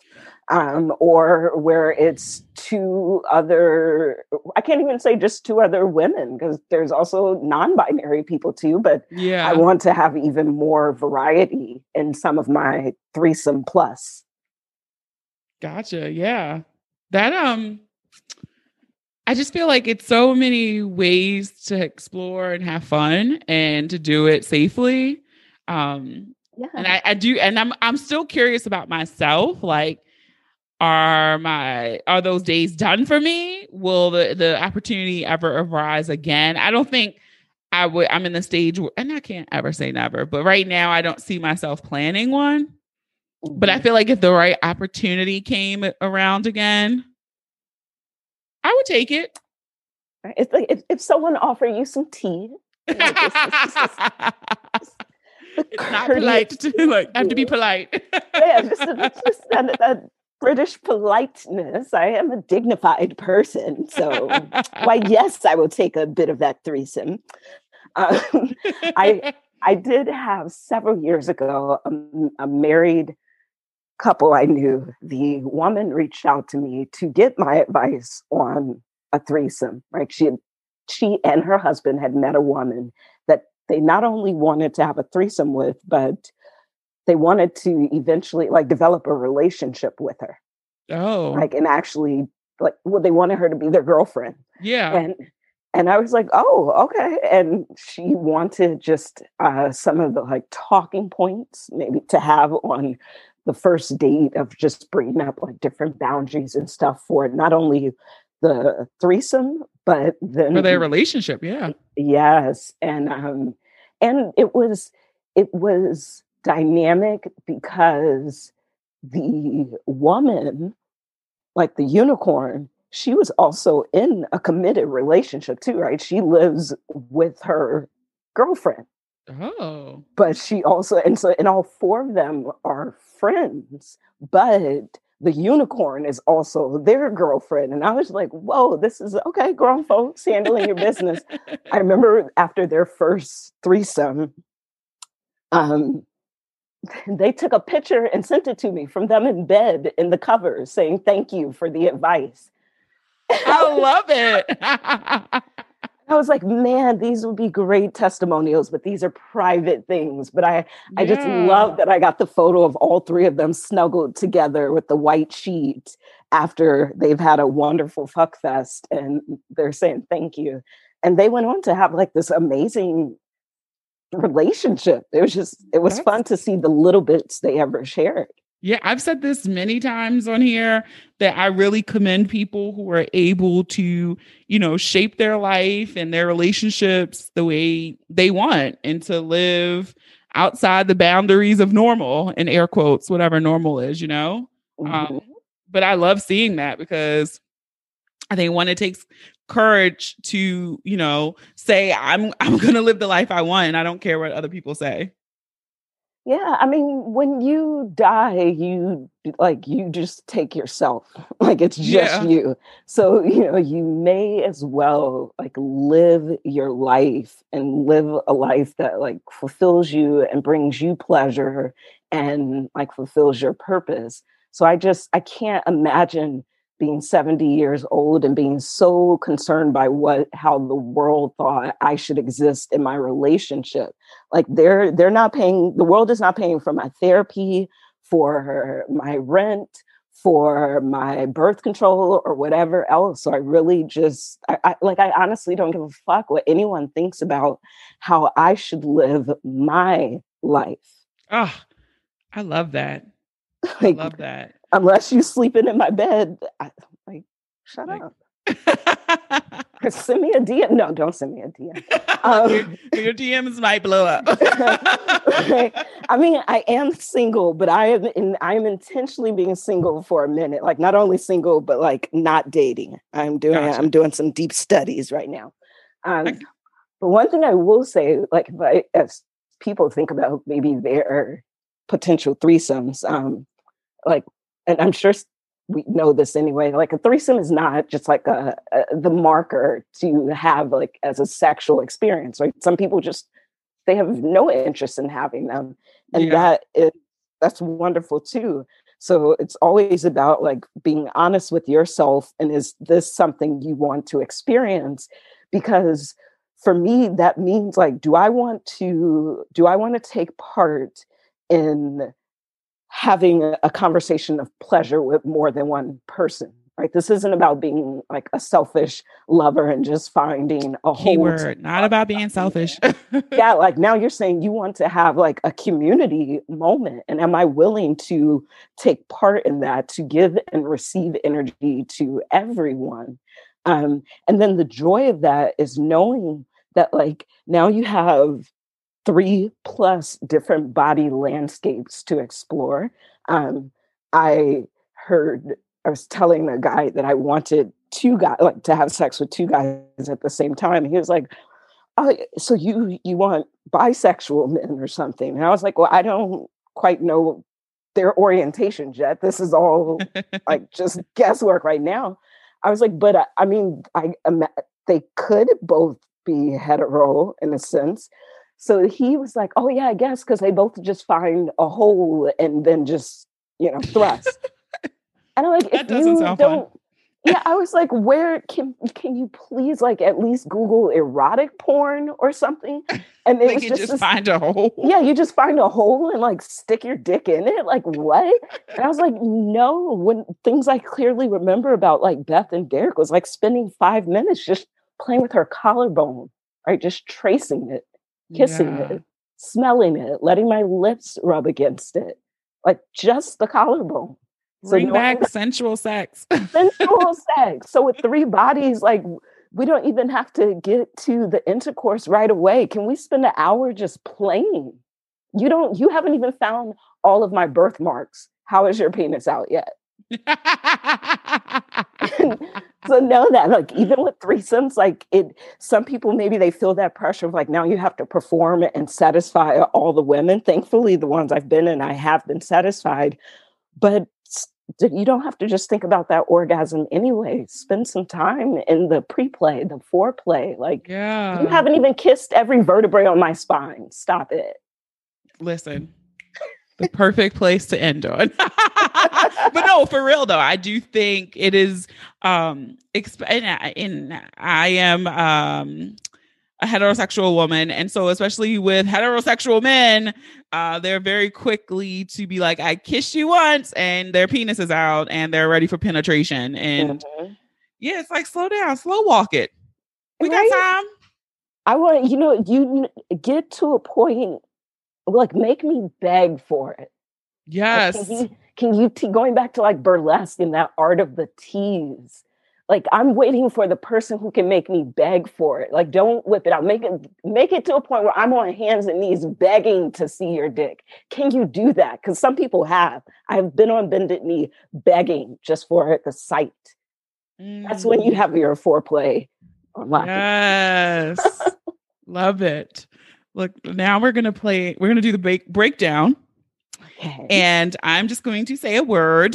Um, or where it's two other, I can't even say just two other women because there's also non binary people too, but Yeah. I want to have even more variety in some of my threesome plus. Gotcha. Yeah. That um I just feel like it's so many ways to explore and have fun and to do it safely. Um Yeah. and I, I do and I'm I'm still curious about myself. Like are my are those days done for me? Will the the opportunity ever arise again? I don't think I would I'm in the stage where and I can't ever say never, but right now I don't see myself planning one. But I Mhm. feel like if the right opportunity came around again, I would take it. it's like if, if someone offered you some tea, like, it's- it's just- the it's not polite to like have to be polite. yeah, just, just that, that British politeness. I am a dignified person, so why, yes, I will take a bit of that threesome. Um, I- I did have several years ago a, a married couple I knew. The woman reached out to me to get my advice on a threesome. Right, she had, she and her husband had met a woman that they not only wanted to have a threesome with, but they wanted to eventually like develop a relationship with her, oh, like and actually like well, they wanted her to be their girlfriend yeah. and and I was like, oh, okay. And she wanted just uh, some of the like talking points, maybe to have on the first date of just bringing up like different boundaries and stuff for not only the threesome, but then For their relationship, yeah. Yes, and um, and it was it was dynamic because the woman, like the unicorn, she was also in a committed relationship too, right? She lives with her girlfriend, Oh. but she also and so and all four of them are friends, but the unicorn is also their girlfriend. And I was like, whoa, this is okay, grown folks handling your business. I remember after their first threesome, um, they took a picture and sent it to me from them in bed in the cover saying thank you for the advice. I love it. I was like, man, these would be great testimonials, but these are private things. But I, I just love that I got the photo of all three of them snuggled together with the white sheet after they've had a wonderful fuck fest and they're saying thank you. And they went on to have like this amazing relationship. It was just, it was That's- fun to see the little bits they ever shared. Yeah, I've said this many times on here that I really commend people who are able to, you know, shape their life and their relationships the way they want and to live outside the boundaries of normal in air quotes, whatever normal is, you know? Mhm. Um, but I love seeing that because I think one, it takes courage to, you know, say I'm I'm gonna live the life I want and I don't care what other people say. Yeah, I mean, when you die, you like you just take yourself. Like it's just Yeah. you. So, you know, you may as well like live your life and live a life that like fulfills you and brings you pleasure and like fulfills your purpose. So I just I can't imagine being 70 years old and being so concerned by what how the world thought I should exist in my relationship like they're they're not paying the world is not paying for my therapy for my rent for my birth control or whatever else so i really just I, I like i honestly don't give a fuck what anyone thinks about how i should live my life Oh, I love that. I love that. Unless you sleeping in my bed I, like shut Like- up send me a dm no don't send me a dm Um, your, your DMs might blow up. Right. I mean, I am single, but I am in, I am intentionally being single for a minute. Like not only single, but like not dating. I'm doing Gotcha. I'm doing some deep studies right now. Um, Okay. but one thing I will say, like if I, as people think about maybe their potential threesomes, um, like, and I'm sure we know this anyway. Like a threesome is not just like a, a the marker to have like as a sexual experience. Right? Some people just they have no interest in having them and Yeah. that is that's wonderful too so it's always about like being honest with yourself and is this something you want to experience because for me that means like do i want to do i want to take part in having a- conversation of pleasure with more than one person right? This isn't about being like a selfish lover and just finding a whole Keyword, not about being selfish. yeah like now you're saying you want to have like a community moment and am i willing to take part in that to give and receive energy to everyone? Um and then the joy of that is knowing that like now you have three plus different body landscapes to explore um i heard i was telling a guy that i wanted two guys like to have sex with two guys at the same time he was like oh, so you you want bisexual men or something? And I was like, well, I don't quite know their orientations yet. This is all like just guesswork right now. I was like, but I, I mean, I they could both be hetero in a sense. So he was like, oh yeah, I guess because they both just find a hole and then just you know thrust. and I'm like, That if doesn't you sound fun. don't yeah, I was like, where can can you please like at least Google erotic porn or something? And it they was just, just this- find a hole. yeah, you just find a hole and like stick your dick in it. Like what? And I was like, no. When things I clearly remember about like Beth and Derek was like spending five minutes just playing with her collarbone, right? Just tracing it, kissing Yeah. it, smelling it, letting my lips rub against it, like just the collarbone. So Bring no- back sensual sex. sensual sex. So with three bodies, like we don't even have to get to the intercourse right away. Can we spend an hour just playing? You don't. You haven't even found all of my birthmarks. How is your penis out yet? so know that like even with threesomes like it some people maybe they feel that pressure of like now you have to perform and satisfy all the women. Thankfully the ones i've been in i have been satisfied but you don't have to just think about that orgasm anyway. Spend some time in the pre-play the foreplay like yeah. you haven't even kissed every vertebrae on my spine. Stop it. Listen, the perfect place to end on. but no, for real though, I do think it is. Um, exp- and, I- and I am um a heterosexual woman, and so especially with heterosexual men, uh, they're very quickly to be like, "I kissed you once," and their penis is out, and they're ready for penetration. And Mhm. yeah, it's like slow down, slow walk it. We got time. I want you know you get to a point like make me beg for it. Like, Yes. can you, can you te- going back to like burlesque and that art of the tease? Like I'm waiting for the person who can make me beg for it. Like don't whip it out. Make it make it to a point where I'm on hands and knees begging to see your dick. Can you do that? Because some people have. I've been on bended knee begging just for the sight. That's when you Mm. have your foreplay on. Yes. Love it. Look, now we're going to play, we're going to do the break, breakdown. Okay. And I'm just going to say a word.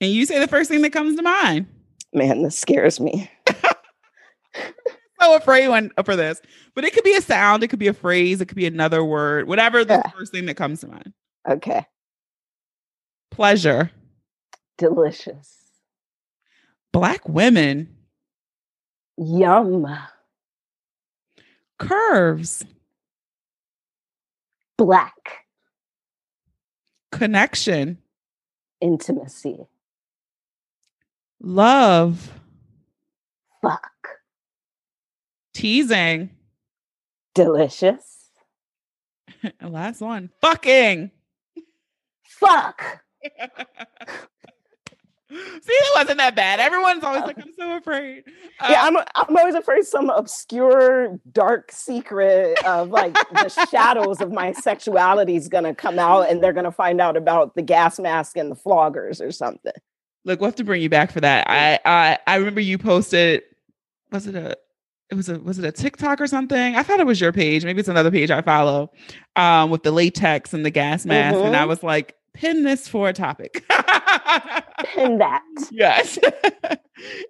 And you say the first thing that comes to mind. Man, this scares me. So afraid when uh, for this, but it could be a sound, it could be a phrase, it could be another word, whatever the Yeah. first thing that comes to mind. Okay. Pleasure, Delicious. black women, Yum. curves, Black. connection, Intimacy. love, Fuck. teasing, Delicious. last one, fucking. Fuck. See, it wasn't that bad. Everyone's always like, I'm so afraid. Uh, yeah, I'm, I'm always afraid some obscure, dark secret of like the shadows of my sexuality is going to come out and they're going to find out about the gas mask and the floggers or something. look, we'll have to bring you back for that. I I I remember you posted. Was it a? It was a was it a TikTok or something? I thought it was your page. Maybe it's another page I follow. Um, with the latex and the gas mask, and I Mhm. was like, pin this for a topic. Pin that. Yes.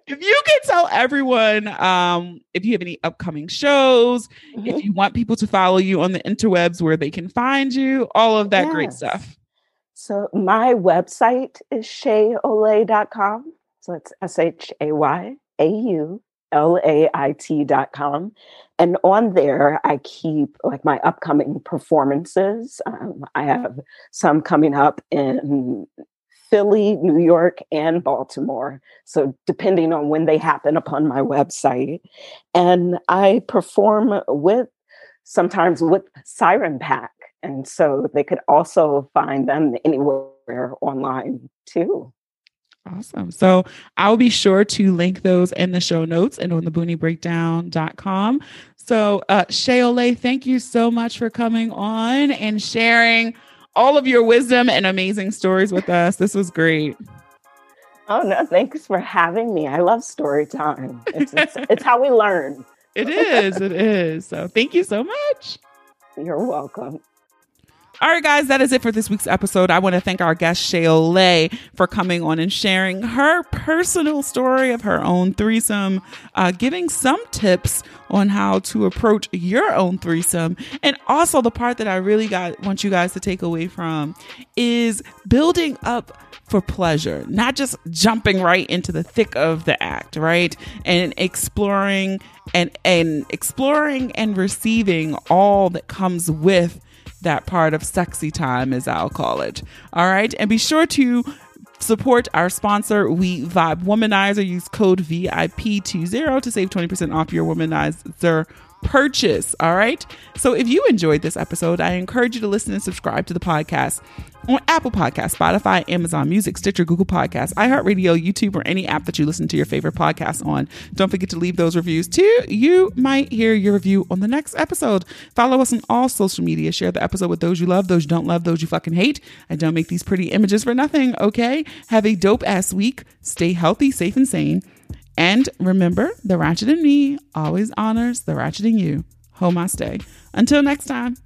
if you could tell everyone um, if you have any upcoming shows, mm-hmm. if you want people to follow you on the interwebs where they can find you, all of that yes. great stuff. So my website is shayaulait.com. So it's S H A Y A U L A I T.com. And on there, I keep like my upcoming performances. Um, I have some coming up in Philly, New York, and Baltimore. So, depending on when they happen upon my website. And I perform with sometimes with Siren Pack. And so they could also find them anywhere online too. Awesome. So I'll be sure to link those in the show notes and on the booniebreakdown.com. So, uh, Shay Au Lait, thank you so much for coming on and sharing all of your wisdom and amazing stories with us. This was great. Oh, no, thanks for having me. I love story time. It's, it's, it's how we learn. It is. It is. So, thank you so much. You're welcome. All right, guys, that is it for this week's episode. I want to thank our guest, Shay Au Lait, for coming on and sharing her personal story of her own threesome, uh, giving some tips on how to approach your own threesome. And also, the part that I really got want you guys to take away from is building up for pleasure, not just jumping right into the thick of the act, right? And exploring and and exploring and receiving all that comes with that part of sexy time, as I'll call it. All right. And be sure to support our sponsor, WeVibe Womanizer. Use code VIP20 to save 20% off your womanizer purchase. All right. So if you enjoyed this episode, I encourage you to listen and subscribe to the podcast on Apple Podcasts, Spotify, Amazon Music, Stitcher, Google Podcasts, iHeartRadio, YouTube, or any app that you listen to your favorite podcasts on. Don't forget to leave those reviews too. You might hear your review on the next episode. Follow us on all social media. Share the episode with those you love, those you don't love, those you fucking hate. I don't make these pretty images for nothing, okay? Have a dope ass week. Stay healthy, safe, and sane. And remember, the ratchet in me always honors the ratchet in you. Stay. Until next time.